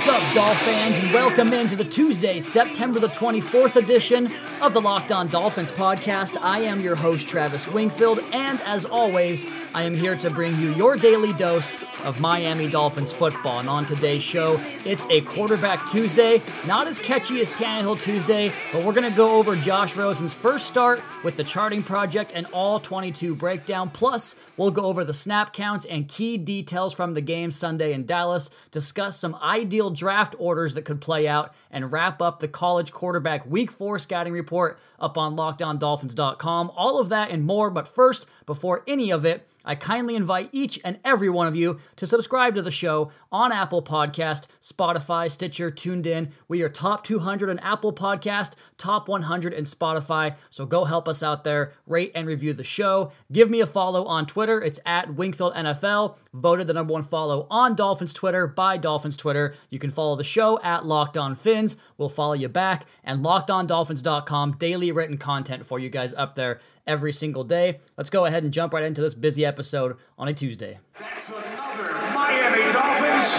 What's up, Dolph fans, and welcome into the Tuesday, September the 24th edition of the Locked On Dolphins podcast. I am your host, Travis Wingfield, and as always, I am here to bring you your daily dose of Miami Dolphins football. And on today's show, it's a quarterback Tuesday, not as catchy as Tannehill Tuesday, but we're going to go over Josh Rosen's first start with the charting project and all 22 breakdown. Plus, we'll go over the snap counts and key details from the game Sunday in Dallas, discuss some ideal draft orders that could play out, and wrap up the college quarterback week four scouting report up on lockedondolphins.com. All of that and more. But first, before any of it, I kindly invite each and every one of you to subscribe to the show on Apple Podcast, Spotify, Stitcher, Tuned In. We are top 200 on Apple Podcast, top 100 in Spotify. So go help us out there, rate and review the show. Give me a follow on Twitter. It's at Wingfield NFL. Voted the number one follow on Dolphins Twitter by Dolphins Twitter. You can follow the show at Locked On Fins. We'll follow you back and lockedondolphins.com. Daily written content for you guys up there every single day. Let's go ahead and jump right into this busy episode on a Tuesday. That's another Miami Dolphins.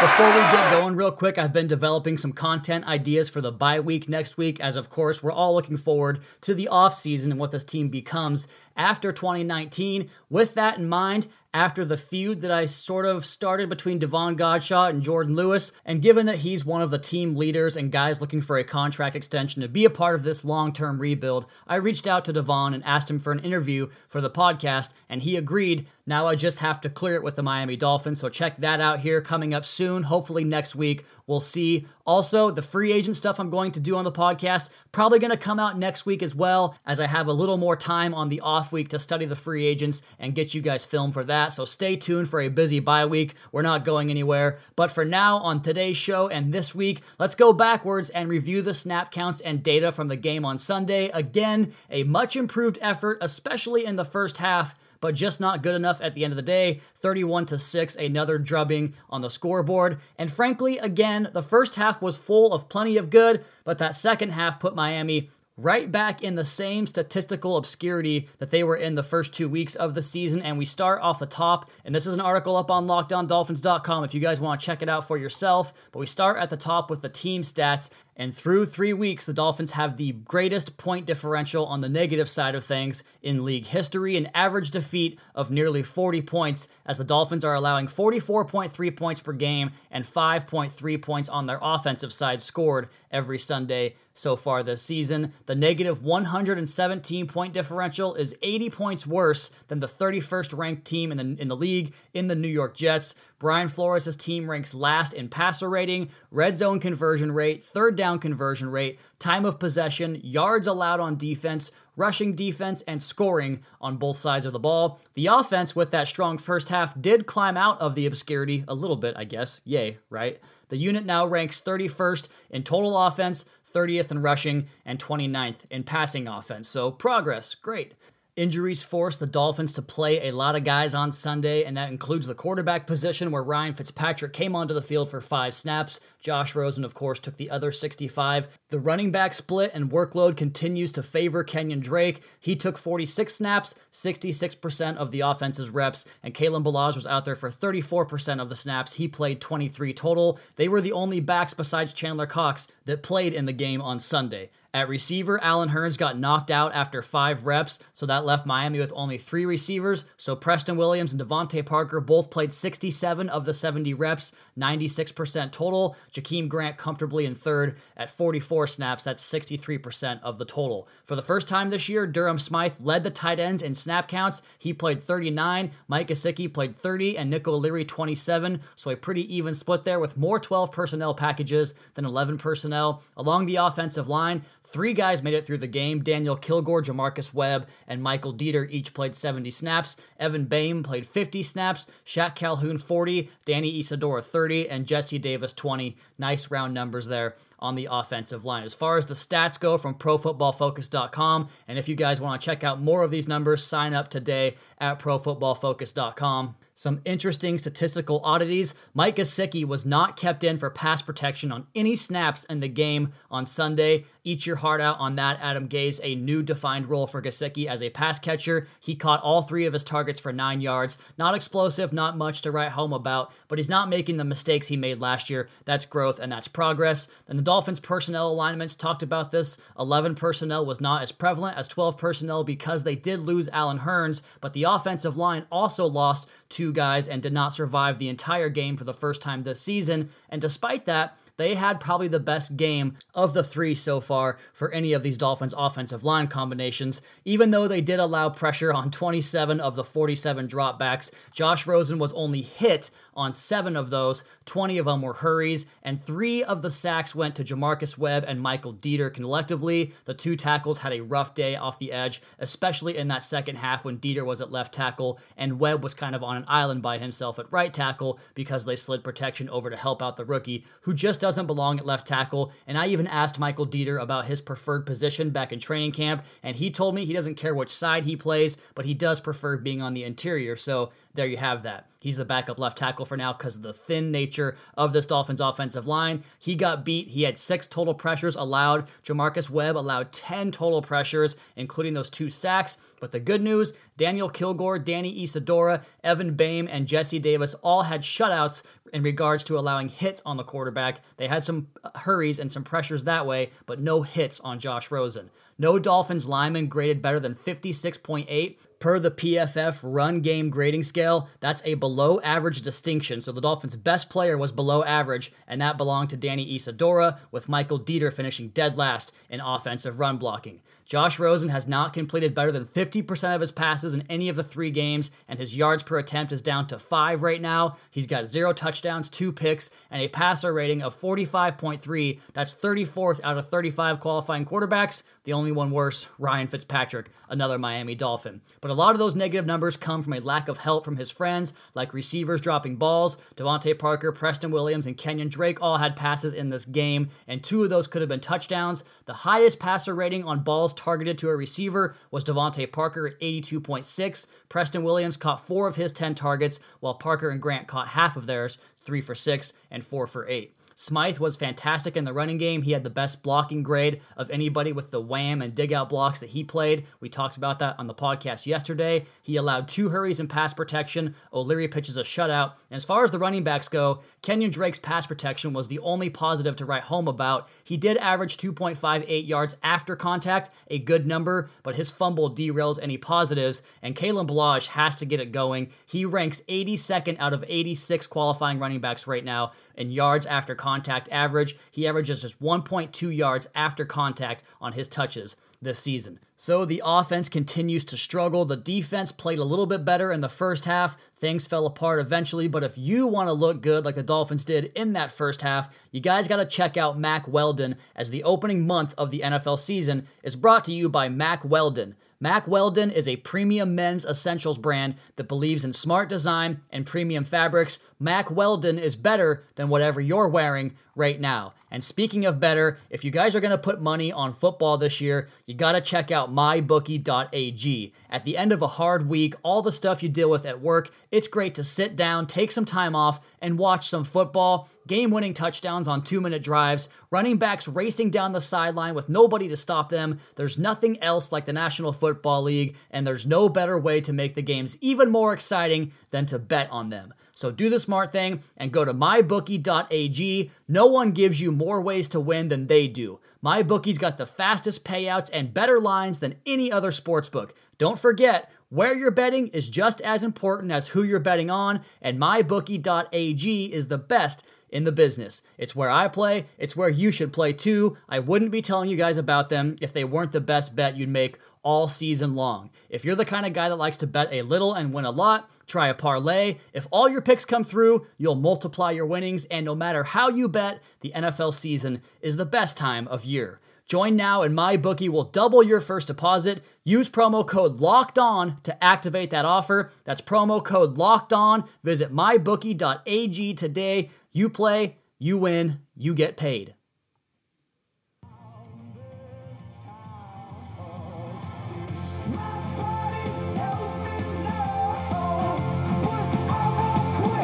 Before we get going, real quick, I've been developing some content ideas for the bye week next week, as of course, we're all looking forward to the offseason and what this team becomes after 2019. With that in mind, after the feud that I sort of started between Devon Godchaux and Jordan Lewis, and given that he's one of the team leaders and guys looking for a contract extension to be a part of this long term rebuild, I reached out to Devon and asked him for an interview for the podcast, and he agreed. Now I just have to clear it with the Miami Dolphins, so check that out here coming up soon, hopefully next week. We'll see. Also, the free agent stuff I'm going to do on the podcast probably going to come out next week as well, as I have a little more time on the off week to study the free agents and get you guys filmed for that. So stay tuned for a busy bye week. We're not going anywhere. But for now, on today's show and this week, let's go backwards and review the snap counts and data from the game on Sunday. Again, a much improved effort, especially in the first half but just not good enough at the end of the day. 31 to 6, another drubbing on the scoreboard. And frankly, again, the first half was full of plenty of good, but that second half put Miami right back in the same statistical obscurity that they were in the first two weeks of the season. And we start off the top, and this is an article up on lockedondolphins.com if you guys want to check it out for yourself. But we start at the top with the team stats. And through three weeks, the Dolphins have the greatest point differential on the negative side of things in league history, an average defeat of nearly 40 points, as the Dolphins are allowing 44.3 points per game and 5.3 points on their offensive side scored every Sunday so far this season. The negative 117 point differential is 80 points worse than the 31st ranked team in the, in the league in the New York Jets. Brian Flores' team ranks last in passer rating, red zone conversion rate, third down conversion rate, time of possession, yards allowed on defense, rushing defense, and scoring on both sides of the ball. The offense, with that strong first half, did climb out of the obscurity a little bit, I guess. Yay, right? The unit now ranks 31st in total offense, 30th in rushing, and 29th in passing offense. So progress, great. Injuries forced the Dolphins to play a lot of guys on Sunday, and that includes the quarterback position where Ryan Fitzpatrick came onto the field for five snaps. Josh Rosen, of course, took the other 65. The running back split and workload continues to favor Kenyon Drake. He took 46 snaps, 66% of the offense's reps, and Kalen Ballage was out there for 34% of the snaps. He played 23 total. They were the only backs besides Chandler Cox that played in the game on Sunday. At receiver, Allen Hurns got knocked out after five reps, so that left Miami with only three receivers. So Preston Williams and DeVante Parker both played 67 of the 70 reps, 96% total. Jakeem Grant comfortably in third at 44 snaps, that's 63% of the total. For the first time this year, Durham Smythe led the tight ends in snap counts. He played 39, Mike Gesicki played 30, and Nick O'Leary 27, so a pretty even split there with more 12 personnel packages than 11 personnel. Along the offensive line, Three guys made it through the game. Daniel Kilgore, J'Marcus Webb, and Michael Deiter each played 70 snaps. Evan Boehm played 50 snaps. Shaq Calhoun 40, Danny Isidora 30, and Jesse Davis 20. Nice round numbers there on the offensive line. As far as the stats go from profootballfocus.com, and if you guys want to check out more of these numbers, sign up today at profootballfocus.com. Some interesting statistical oddities. Mike Gesicki was not kept in for pass protection on any snaps in the game on Sunday. Eat your heart out on that, Adam Gase. A new defined role for Gesicki as a pass catcher. He caught all three of his targets for nine yards. Not explosive, not much to write home about, but he's not making the mistakes he made last year. That's growth and that's progress. Then the Dolphins' personnel alignments talked about this. 11 personnel was not as prevalent as 12 personnel because they did lose Allen Hurns, but the offensive line also lost two guys and did not survive the entire game for the first time this season. And despite that, they had probably the best game of the three so far for any of these Dolphins offensive line combinations, even though they did allow pressure on 27 of the 47 dropbacks. Josh Rosen was only hit on seven of those, 20 of them were hurries, and three of the sacks went to J'Marcus Webb and Michael Deiter collectively. The two tackles had a rough day off the edge, especially in that second half when Deiter was at left tackle and Webb was kind of on an island by himself at right tackle because they slid protection over to help out the rookie, who just doesn't belong at left tackle. And I even asked Michael Deiter about his preferred position back in training camp, and he told me he doesn't care which side he plays, but he does prefer being on the interior. So there you have that. He's the backup left tackle for now because of the thin nature of this Dolphins offensive line. He got beat. He had six total pressures allowed. J'Marcus Webb allowed 10 total pressures, including those two sacks. But the good news Daniel Kilgore, Danny Isidora, Evan Boehm, and Jesse Davis all had shutouts in regards to allowing hits on the quarterback. They had some uh, hurries and some pressures that way, but no hits on Josh Rosen. No Dolphins lineman graded better than 56.8 per the PFF run game grading scale. That's a below average distinction. So the Dolphins' best player was below average, and that belonged to Danny Isidora, with Michael Deiter finishing dead last in offensive run blocking. Josh Rosen has not completed better than 50% of his passes in any of the three games, and his yards per attempt is down to five right now. He's got zero touchdowns, two picks, and a passer rating of 45.3. That's 34th out of 35 qualifying quarterbacks. The only one worse, Ryan Fitzpatrick, another Miami Dolphin. But a lot of those negative numbers come from a lack of help from his friends, like receivers dropping balls. DeVante Parker, Preston Williams, and Kenyon Drake all had passes in this game, and two of those could have been touchdowns. The highest passer rating on balls targeted to a receiver was DeVante Parker at 82.6. Preston Williams caught four of his 10 targets, while Parker and Grant caught half of theirs, three for six and four for eight. Smythe was fantastic in the running game. He had the best blocking grade of anybody with the wham and dig out blocks that he played. We talked about that on the podcast yesterday. He allowed two hurries in pass protection. O'Leary pitches a shutout. And as far as the running backs go, Kenyon Drake's pass protection was the only positive to write home about. He did average 2.58 yards after contact, a good number, but his fumble derails any positives. And Kalen Ballage has to get it going. He ranks 82nd out of 86 qualifying running backs right now in yards after contact contact average. He averages just 1.2 yards after contact on his touches this season. So the offense continues to struggle. The defense played a little bit better in the first half. Things fell apart eventually, but if you want to look good like the Dolphins did in that first half, you guys got to check out Mack Weldon as the opening month of the NFL season is brought to you by Mack Weldon. Mack Weldon is a premium men's essentials brand that believes in smart design and premium fabrics. Mack Weldon is better than whatever you're wearing right now. And speaking of better, if you guys are going to put money on football this year, you got to check out mybookie.ag. At the end of a hard week, all the stuff you deal with at work, it's great to sit down, take some time off, and watch some football game winning touchdowns on two minute drives, running backs racing down the sideline with nobody to stop them. There's nothing else like the National Football League, and there's no better way to make the games even more exciting than to bet on them. So do the smart thing and go to mybookie.ag. No one gives you more ways to win than they do. MyBookie's got the fastest payouts and better lines than any other sportsbook. Don't forget, where you're betting is just as important as who you're betting on, and mybookie.ag is the best in the business. It's where I play, it's where you should play too. I wouldn't be telling you guys about them if they weren't the best bet you'd make all season long. If you're the kind of guy that likes to bet a little and win a lot, try a parlay. If all your picks come through, you'll multiply your winnings, and no matter how you bet, the NFL season is the best time of year. Join now and MyBookie will double your first deposit. Use promo code LOCKED ON to activate that offer. That's promo code LOCKED ON. Visit mybookie.ag today. You play, you win, you get paid.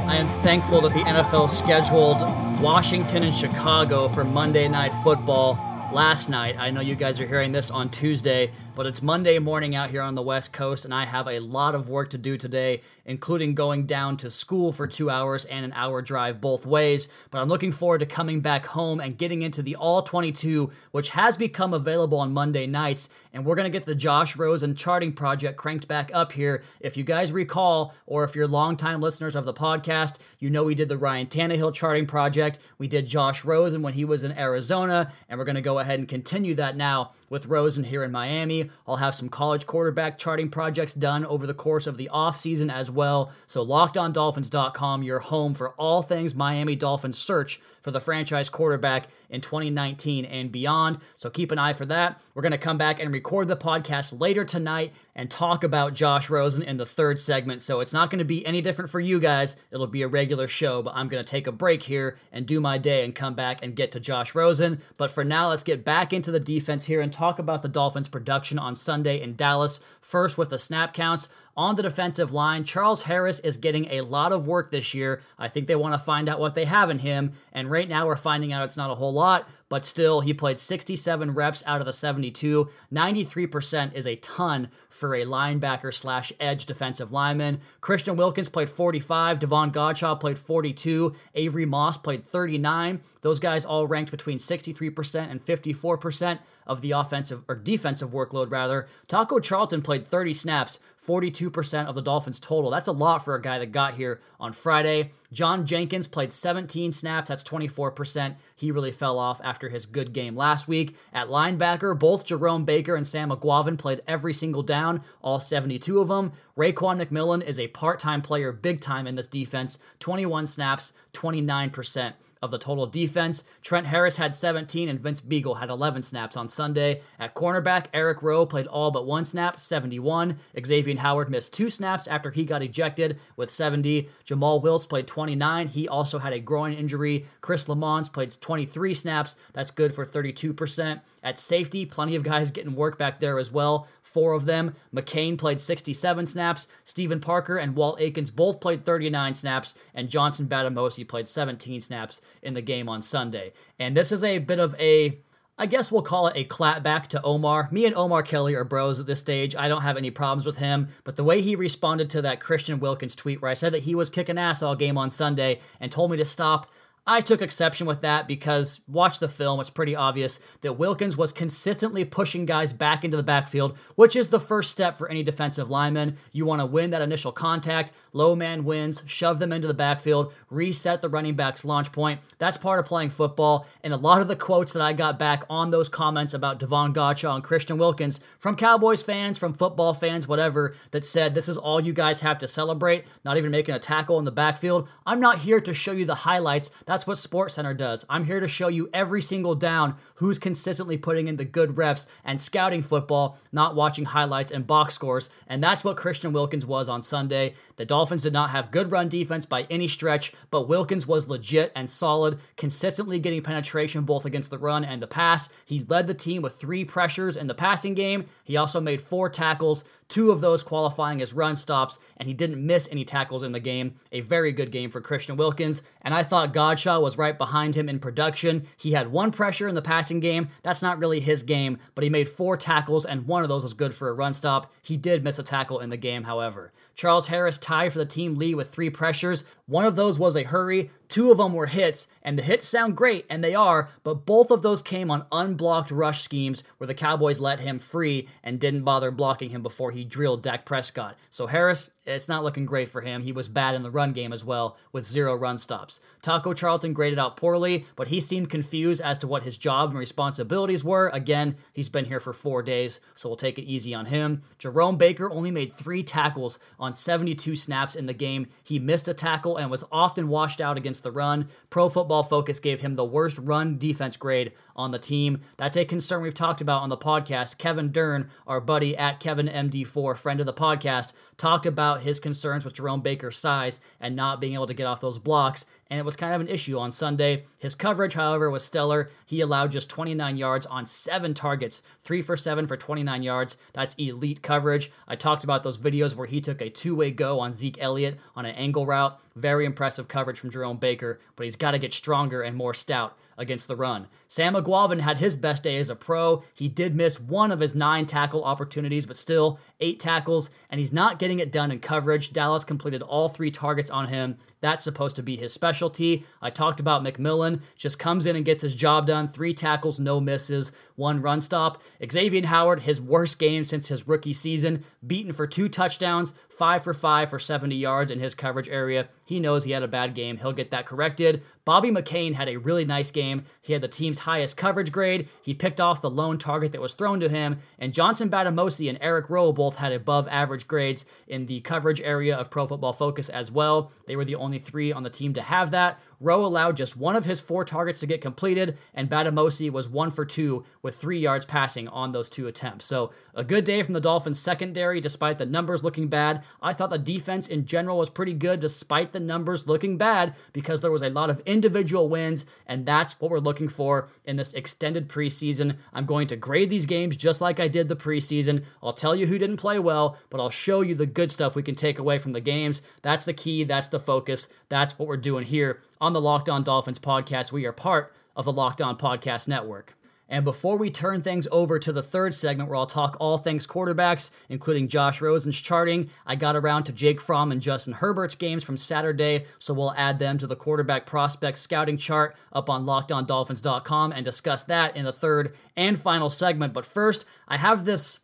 I am thankful that the NFL scheduled Washington and Chicago for Monday Night Football last night. I know you guys are hearing this on Tuesday, but it's Monday morning out here on the West Coast, and I have a lot of work to do today, including going down to school for two hours and an hour drive both ways. But I'm looking forward to coming back home and getting into the All 22, which has become available on Monday nights. And we're going to get the Josh Rosen charting project cranked back up here. If you guys recall, or if you're longtime listeners of the podcast, you know we did the Ryan Tannehill charting project. We did Josh Rosen when he was in Arizona, and we're going to go ahead and continue that now with Rosen here in Miami. I'll have some college quarterback charting projects done over the course of the offseason as well. So lockedondolphins.com, your home for all things Miami Dolphins search for the franchise quarterback in 2019 and beyond. So keep an eye for that. We're going to come back and record the podcast later tonight and talk about Josh Rosen in the third segment. So it's not going to be any different for you guys. It'll be a regular show, but I'm going to take a break here and do my day and come back and get to Josh Rosen. But for now, let's get back into the defense here and talk about the Dolphins' production on Sunday in Dallas. First, with the snap counts. On the defensive line, Charles Harris is getting a lot of work this year. I think they want to find out what they have in him, and right now we're finding out it's not a whole lot, but still, he played 67 reps out of the 72. 93% is a ton for a linebacker slash edge defensive lineman. Christian Wilkins played 45. Devon Godchaux played 42. Avery Moss played 39. Those guys all ranked between 63% and 54% of the offensive or defensive workload, rather. Taco Charlton played 30 snaps 42% of the Dolphins total. That's a lot for a guy that got here on Friday. John Jenkins played 17 snaps. That's 24%. He really fell off after his good game last week. At linebacker, both Jerome Baker and Sam Eguavoen played every single down, all 72 of them. Raekwon McMillan is a part time player, big time in this defense. 21 snaps, 29% of the total defense. Trent Harris had 17 and Vince Biegel had 11 snaps on Sunday. At cornerback, Eric Rowe played all but one snap, 71. Xavier Howard missed two snaps after he got ejected with 70. Jomal Wiltz played 29. He also had a groin injury. Chris Lammons played 23 snaps. That's good for 32%. At safety, plenty of guys getting work back there as well four of them. McCain played 67 snaps. Stephen Parker and Walt Aikens both played 39 snaps, and Johnson Bademosi played 17 snaps in the game on Sunday. And this is a bit of a I guess we'll call it a clapback to Omar. Me and Omar Kelly are bros at this stage. I don't have any problems with him, but the way he responded to that Christian Wilkins tweet where I said that he was kicking ass all game on Sunday and told me to stop, I took exception with that because watch the film, it's pretty obvious that Wilkins was consistently pushing guys back into the backfield, which is the first step for any defensive lineman. You want to win that initial contact, low man wins, shove them into the backfield, reset the running back's launch point. That's part of playing football. And a lot of the quotes that I got back on those comments about Devon Godchaux and Christian Wilkins from Cowboys fans, from football fans, whatever, that said this is all you guys have to celebrate, not even making a tackle in the backfield. I'm not here to show you the highlights. What SportsCenter does. I'm here to show you every single down who's consistently putting in the good reps and scouting football, not watching highlights and box scores. And that's what Christian Wilkins was on Sunday. The Dolphins did not have good run defense by any stretch, but Wilkins was legit and solid, consistently getting penetration both against the run and the pass. He led the team with three pressures in the passing game. He also made four tackles, two of those qualifying as run stops, and he didn't miss any tackles in the game. A very good game for Christian Wilkins, and I thought Godchaux was right behind him in production. He had one pressure in the passing game. That's not really his game, but he made four tackles, and one of those was good for a run stop. He did miss a tackle in the game, however. Charles Harris tied for the team lead with three pressures. One of those was a hurry, two of them were hits, and the hits sound great, and they are, but both of those came on unblocked rush schemes where the Cowboys let him free and didn't bother blocking him before he drilled Dak Prescott. So Harris, it's not looking great for him. He was bad in the run game as well, with zero run stops. Taco Charlton graded out poorly, but he seemed confused as to what his job and responsibilities were. Again, he's been here for four days, so we'll take it easy on him. Jerome Baker only made three tackles on 72 snaps in the game. He missed a tackle and was often washed out against the run. Pro Football Focus gave him the worst run defense grade on the team. That's a concern we've talked about on the podcast. Kevin Dern, our buddy at Kevin MD4, friend of the podcast, talked about his concerns with Jerome Baker's size and not being able to get off those blocks and it was kind of an issue on Sunday. His coverage, however, was stellar. He allowed just 29 yards on seven targets, three for seven for 29 yards. That's elite coverage. I talked about those videos where he took a two way go on Zeke Elliott on an angle route. Very impressive coverage from Jerome Baker, but he's got to get stronger and more stout against the run. Sam Eguavoen had his best day as a pro. He did miss one of his nine tackle opportunities, but still eight tackles, and he's not getting it done in coverage. Dallas completed all three targets on him. That's supposed to be his specialty. I talked about McMillan, just comes in and gets his job done. Three tackles, no misses, one run stop. Xavier Howard, his worst game since his rookie season, beaten for two touchdowns, five for five for 70 yards in his coverage area. He knows he had a bad game. He'll get that corrected. Bobby McCain had a really nice game. He had the team's highest coverage grade. He picked off the lone target that was thrown to him. And Johnson Bademosi and Eric Rowe both had above average grades in the coverage area of Pro Football Focus as well. They were the only three on the team to have that. Rowe allowed just one of his four targets to get completed, and Bademosi was one for two with three yards passing on those two attempts. So a good day from the Dolphins secondary, despite the numbers looking bad. I thought the defense in general was pretty good, despite the numbers looking bad, because there was a lot of individual wins, and that's what we're looking for in this extended preseason. I'm going to grade these games just like I did the preseason. I'll tell you who didn't play well, but I'll show you the good stuff we can take away from the games. That's the key, that's the focus, that's what we're doing here on the Locked On Dolphins podcast. We are part of the Locked On Podcast Network. And before we turn things over to the third segment where I'll talk all things quarterbacks, including Josh Rosen's charting, I got around to Jake Fromm and Justin Herbert's games from Saturday, so we'll add them to the quarterback prospect scouting chart up on lockedondolphins.com and discuss that in the third and final segment. But first, I have this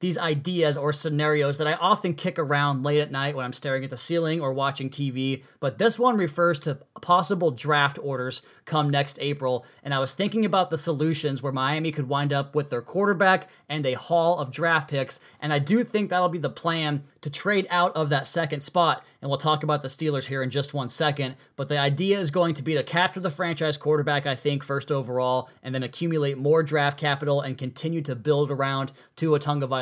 these ideas or scenarios that I often kick around late at night when I'm staring at the ceiling or watching TV, but this one refers to possible draft orders come next April. And I was thinking about the solutions where Miami could wind up with their quarterback and a haul of draft picks. And I do think that'll be the plan to trade out of that second spot. And we'll talk about the Steelers here in just one second. But the idea is going to be to capture the franchise quarterback, I think, first overall, and then accumulate more draft capital and continue to build around Tua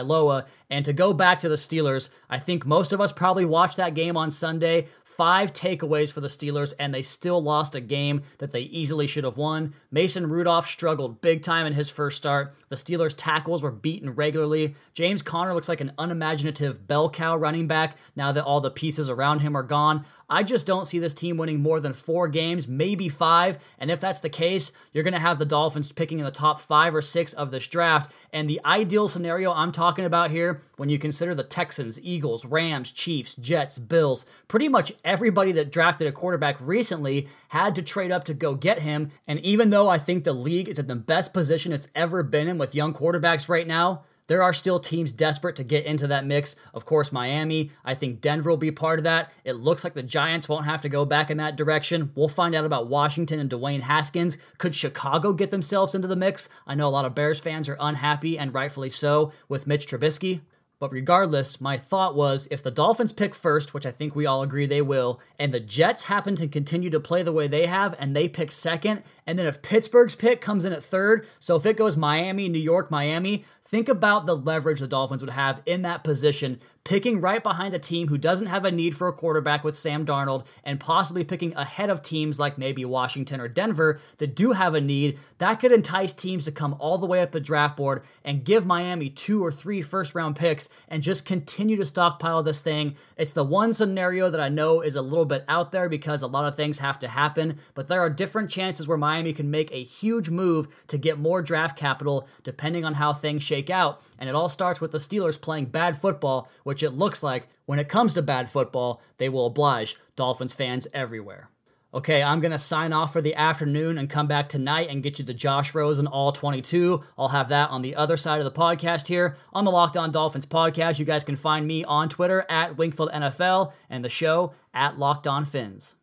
Tagovailoa. And to go back to the Steelers, I think most of us probably watched that game on Sunday five takeaways for the Steelers, and they still lost a game that they easily should have won. Mason Rudolph struggled big time in his first start. The Steelers' tackles were beaten regularly. James Conner looks like an unimaginative bell cow running back now that all the pieces around him are gone. I just don't see this team winning more than four games, maybe five. And if that's the case, you're going to have the Dolphins picking in the top five or six of this draft. And the ideal scenario I'm talking about here, when you consider the Texans, Eagles, Rams, Chiefs, Jets, Bills, pretty much everybody that drafted a quarterback recently had to trade up to go get him. And even though I think the league is in the best position it's ever been in with young quarterbacks right now, there are still teams desperate to get into that mix. Of course, Miami. I think Denver will be part of that. It looks like the Giants won't have to go back in that direction. We'll find out about Washington and Dwayne Haskins. Could Chicago get themselves into the mix? I know a lot of Bears fans are unhappy, and rightfully so, with Mitch Trubisky. But regardless, my thought was if the Dolphins pick first, which I think we all agree they will, and the Jets happen to continue to play the way they have and they pick second, and then if Pittsburgh's pick comes in at third, so if it goes Miami, New York, Miami, think about the leverage the Dolphins would have in that position picking right behind a team who doesn't have a need for a quarterback with Sam Darnold and possibly picking ahead of teams like maybe Washington or Denver that do have a need, that could entice teams to come all the way up the draft board and give Miami two or three first round picks and just continue to stockpile this thing. It's the one scenario that I know is a little bit out there because a lot of things have to happen, but there are different chances where Miami can make a huge move to get more draft capital depending on how things shake out. And it all starts with the Steelers playing bad football, which it looks like when it comes to bad football, they will oblige Dolphins fans everywhere. Okay, I'm going to sign off for the afternoon and come back tonight and get you the Josh Rosen All 22. I'll have that on the other side of the podcast here on the Locked On Dolphins podcast. You guys can find me on Twitter at Wingfield NFL and the show at Locked On Fins.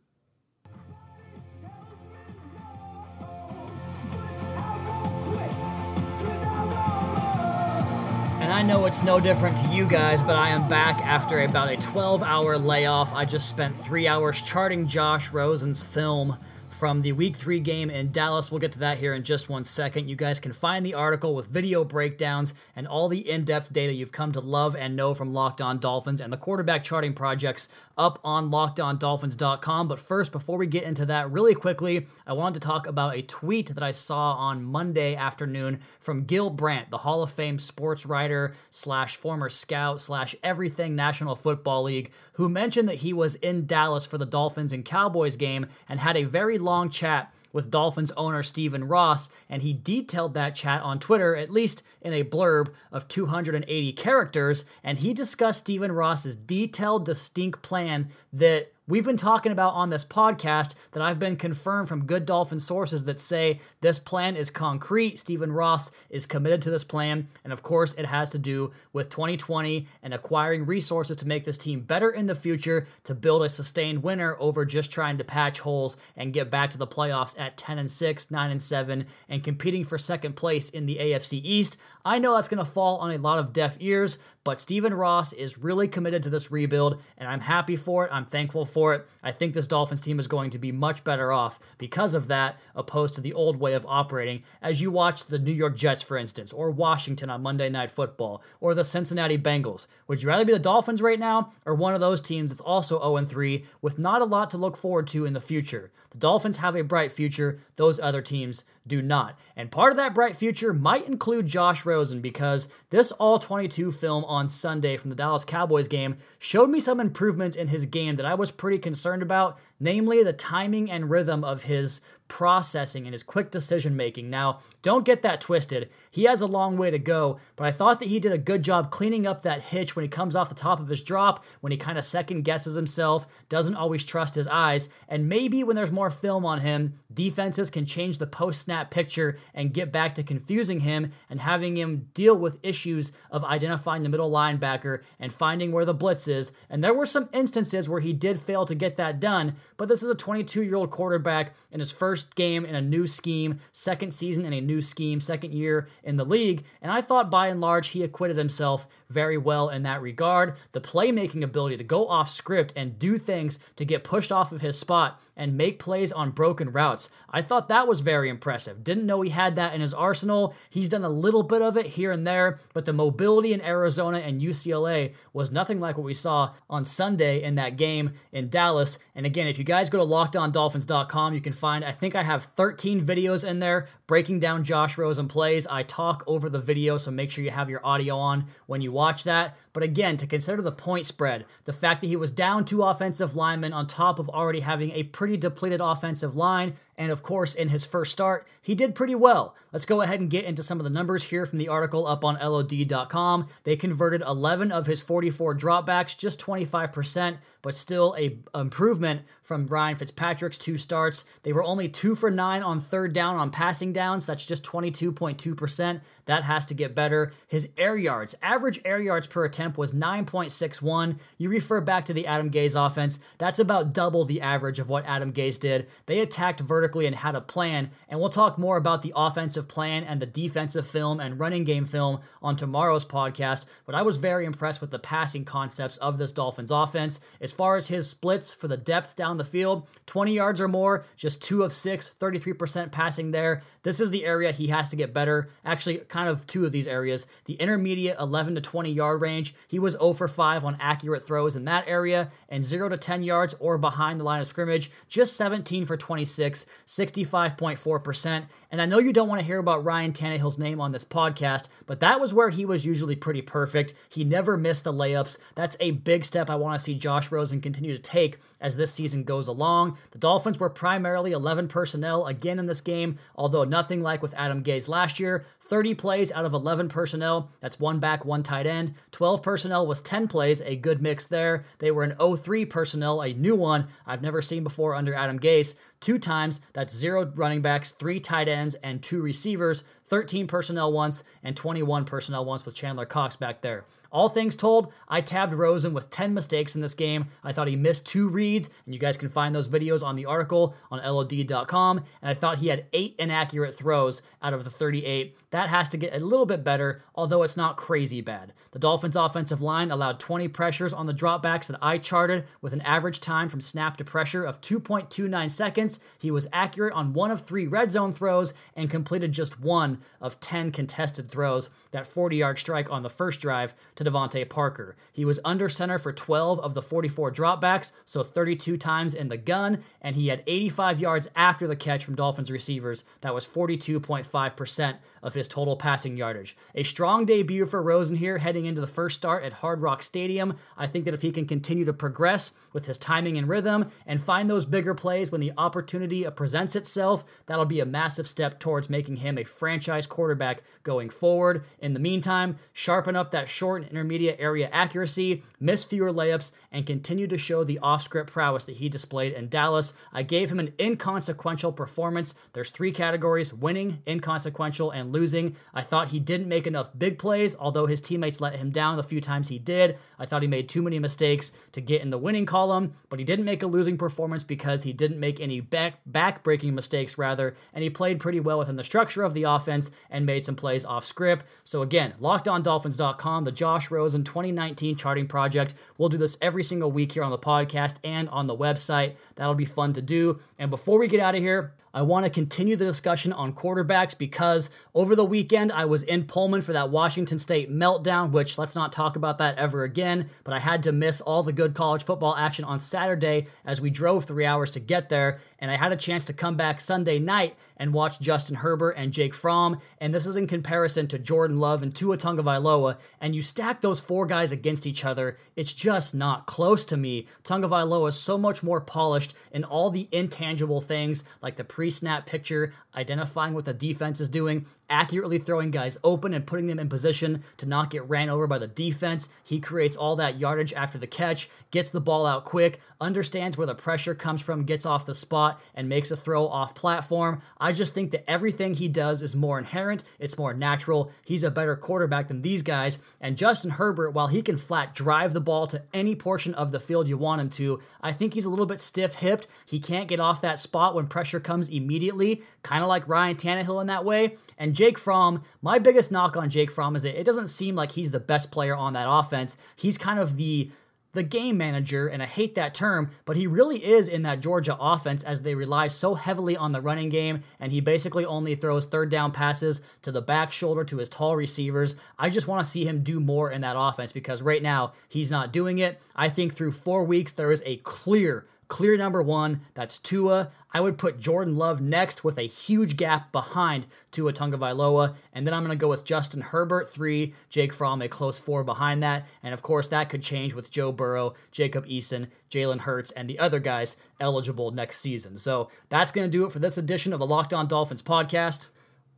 I know it's no different to you guys, but I am back after about a 12 hour layoff. I just spent three hours charting Josh Rosen's film from the week three game in Dallas. We'll get to that here in just one second. You guys can find the article with video breakdowns and all the in depth data you've come to love and know from Locked On Dolphins and the quarterback charting projects up on lockedondolphins.com. But first, before we get into that, really quickly, I wanted to talk about a tweet that I saw on Monday afternoon from Gil Brandt, the Hall of Fame sports writer slash former scout slash everything National Football League, who mentioned that he was in Dallas for the Dolphins and Cowboys game and had a very long chat with Dolphins owner Stephen Ross, and he detailed that chat on Twitter, at least in a blurb of 280 characters, and he discussed Stephen Ross's detailed, distinct plan that We've been talking about on this podcast that I've been confirmed from good Dolphin sources that say this plan is concrete. Stephen Ross is committed to this plan. And of course, it has to do with 2020 and acquiring resources to make this team better in the future to build a sustained winner over just trying to patch holes and get back to the playoffs at 10 and 6, 9 and 7, and competing for second place in the AFC East. I know that's going to fall on a lot of deaf ears, but Stephen Ross is really committed to this rebuild, and I'm happy for it. I'm thankful for it. I think this Dolphins team is going to be much better off because of that, opposed to the old way of operating. As you watch the New York Jets, for instance, or Washington on Monday Night Football, or the Cincinnati Bengals, would you rather be the Dolphins right now, or one of those teams that's also 0 3 with not a lot to look forward to in the future? The Dolphins have a bright future, those other teams do not. And part of that bright future might include Josh Rosen because this all 22 film on Sunday from the Dallas Cowboys game showed me some improvements in his game that I was pretty concerned about, namely the timing and rhythm of his processing and his quick decision making. Now, don't get that twisted. He has a long way to go, but I thought that he did a good job cleaning up that hitch when he comes off the top of his drop, when he kind of second guesses himself, doesn't always trust his eyes, and maybe when there's more film on him, defenses can change the post snap picture and get back to confusing him and having him deal with issues of identifying the middle linebacker and finding where the blitz is. And there were some instances where he did fail to get that done, but this is a 22 year old quarterback in his first first game in a new scheme, second season in a new scheme, second year in the league, and I thought by and large he acquitted himself very well in that regard. The playmaking ability to go off script and do things to get pushed off of his spot and make plays on broken routes. I thought that was very impressive. Didn't know he had that in his arsenal. He's done a little bit of it here and there, but the mobility in Arizona and UCLA was nothing like what we saw on Sunday in that game in Dallas. And again, if you guys go to lockedondolphins.com, you can find, I think I think I have 13 videos in there breaking down Josh Rosen plays. I talk over the video, so make sure you have your audio on when you watch that. But again, to consider the point spread, the fact that he was down two offensive linemen on top of already having a pretty depleted offensive line, and of course, in his first start, he did pretty well. Let's go ahead and get into some of the numbers here from the article up on LOD.com. They converted 11 of his 44 dropbacks, just 25%, but still a improvement from Ryan Fitzpatrick's two starts. They were only two for nine on third down on passing downs. That's just 22.2%. That has to get better. His air yards, average air yards per attempt was 9.61. You refer back to the Adam Gase offense, that's about double the average of what Adam Gase did. They attacked vertically and had a plan, and we'll talk more about the offensive plan and the defensive film and running game film on tomorrow's podcast, but I was very impressed with the passing concepts of this Dolphins offense. As far as his splits for the depth down the field, 20 yards or more, just 2 of 6, 33% passing there. This is the area he has to get better. Actually, kind of two of these areas. The intermediate 11 to 20 yard range, he was 0 for 5 on accurate throws in that area, and 0 to 10 yards or behind the line of scrimmage, just 17 for 26, 65.4%. And I know you don't want to hear about Ryan Tannehill's name on this podcast, but that was where he was usually pretty perfect. He never missed the layups. That's a big step I want to see Josh Rosen continue to take as this season goes along. The Dolphins were primarily 11 personnel again in this game, although nothing like with Adam Gase last year. 30 plays out of 11 personnel. That's one back, one tight end. 12 personnel was 10 plays, a good mix there. They were an 03 personnel, a new one I've never seen before under Adam Gase. Two times, that's zero running backs, three tight ends, and two receivers. 13 personnel once, and 21 personnel once with Chandler Cox back there. All things told, I tabbed Rosen with 10 mistakes in this game. I thought he missed two reads, and you guys can find those videos on the article on LOD.com. And I thought he had eight inaccurate throws out of the 38. That has to get a little bit better, although it's not crazy bad. The Dolphins' offensive line allowed 20 pressures on the dropbacks that I charted with an average time from snap to pressure of 2.29 seconds. He was accurate on one of three red zone throws and completed just one of 10 contested throws. That 40 yard strike on the first drive to DeVante Parker. He was under center for 12 of the 44 dropbacks, so 32 times in the gun, and he had 85 yards after the catch from Dolphins receivers. That was 42.5% of his total passing yardage. A strong debut for Rosen here heading into the first start at Hard Rock Stadium. I think that if he can continue to progress with his timing and rhythm and find those bigger plays when the opportunity presents itself, that'll be a massive step towards making him a franchise quarterback going forward. In the meantime, sharpen up that short intermediate area accuracy, miss fewer layups, and continue to show the off script prowess that he displayed in Dallas. I gave him an inconsequential performance. There's three categories winning, inconsequential, and losing. I thought he didn't make enough big plays, although his teammates let him down the few times he did. I thought he made too many mistakes to get in the winning column, but he didn't make a losing performance because he didn't make any back back-breaking mistakes rather, and he played pretty well within the structure of the offense and made some plays off script. So again, lockedondolphins.com, the Josh Rosen 2019 charting project. We'll do this every single week here on the podcast and on the website. That'll be fun to do. And before we get out of here, I want to continue the discussion on quarterbacks because over the weekend I was in Pullman for that Washington State meltdown, which let's not talk about that ever again. But I had to miss all the good college football action on Saturday as we drove three hours to get there. And I had a chance to come back Sunday night and watch Justin Herbert and Jake Fromm. And this is in comparison to Jordan Love and Tua Tagovailoa. And you stack those four guys against each other, it's just not close to me. Tagovailoa is so much more polished in all the intangible things like the pre snap picture, identifying what the defense is doing, accurately throwing guys open and putting them in position to not get ran over by the defense. He creates all that yardage after the catch, gets the ball out quick, understands where the pressure comes from, gets off the spot, and makes a throw off platform. I just think that everything he does is more inherent, it's more natural. He's a better quarterback than these guys. And Justin Herbert, while he can flat drive the ball to any portion of the field you want him to, I think he's a little bit stiff hipped. He can't get off that spot when pressure comes immediately, kind of like Ryan Tannehill in that way. And Jake Fromm, my biggest knock on Jake Fromm is that it doesn't seem like he's the best player on that offense. He's kind of the the game manager, and I hate that term, but he really is in that Georgia offense as they rely so heavily on the running game, and he basically only throws third down passes to the back shoulder to his tall receivers. I just want to see him do more in that offense because right now he's not doing it. I think through four weeks, there is a clear Clear number one, that's Tua. I would put Jordan Love next with a huge gap behind Tua Tagovailoa. And then I'm going to go with Justin Herbert, three, Jake Fromm, a close four behind that. And of course, that could change with Joe Burrow, Jacob Eason, Jalen Hurts, and the other guys eligible next season. So that's going to do it for this edition of the Locked On Dolphins podcast.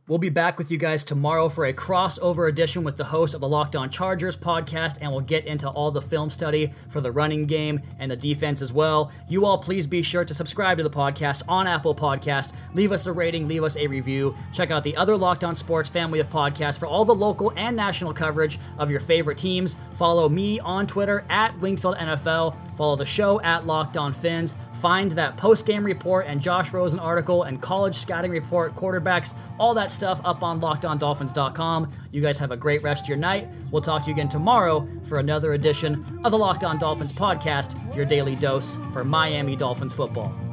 We'll be back with you guys tomorrow for a crossover edition with the host of the Locked On Chargers podcast, and we'll get into all the film study for the running game and the defense as well. You all please be sure to subscribe to the podcast on Apple Podcast. Leave us a rating, leave us a review. Check out the other Locked On Sports family of podcasts for all the local and national coverage of your favorite teams. Follow me on Twitter at Wingfield NFL. Follow the show at Locked On Fins. Find that post game report and Josh Rosen article and college scouting report, quarterbacks, all that stuff up on lockedondolphins.com. You guys have a great rest of your night. We'll talk to you again tomorrow for another edition of the Locked On Dolphins podcast, your daily dose for Miami Dolphins football.